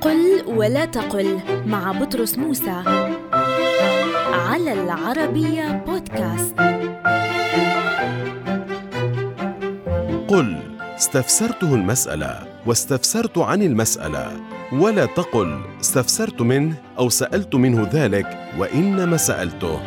قل ولا تقل مع بطرس موسى. على العربية بودكاست. قل استفسرته المسألة واستفسرت عن المسألة ولا تقل استفسرت منه أو سألت منه ذلك وإنما سألته.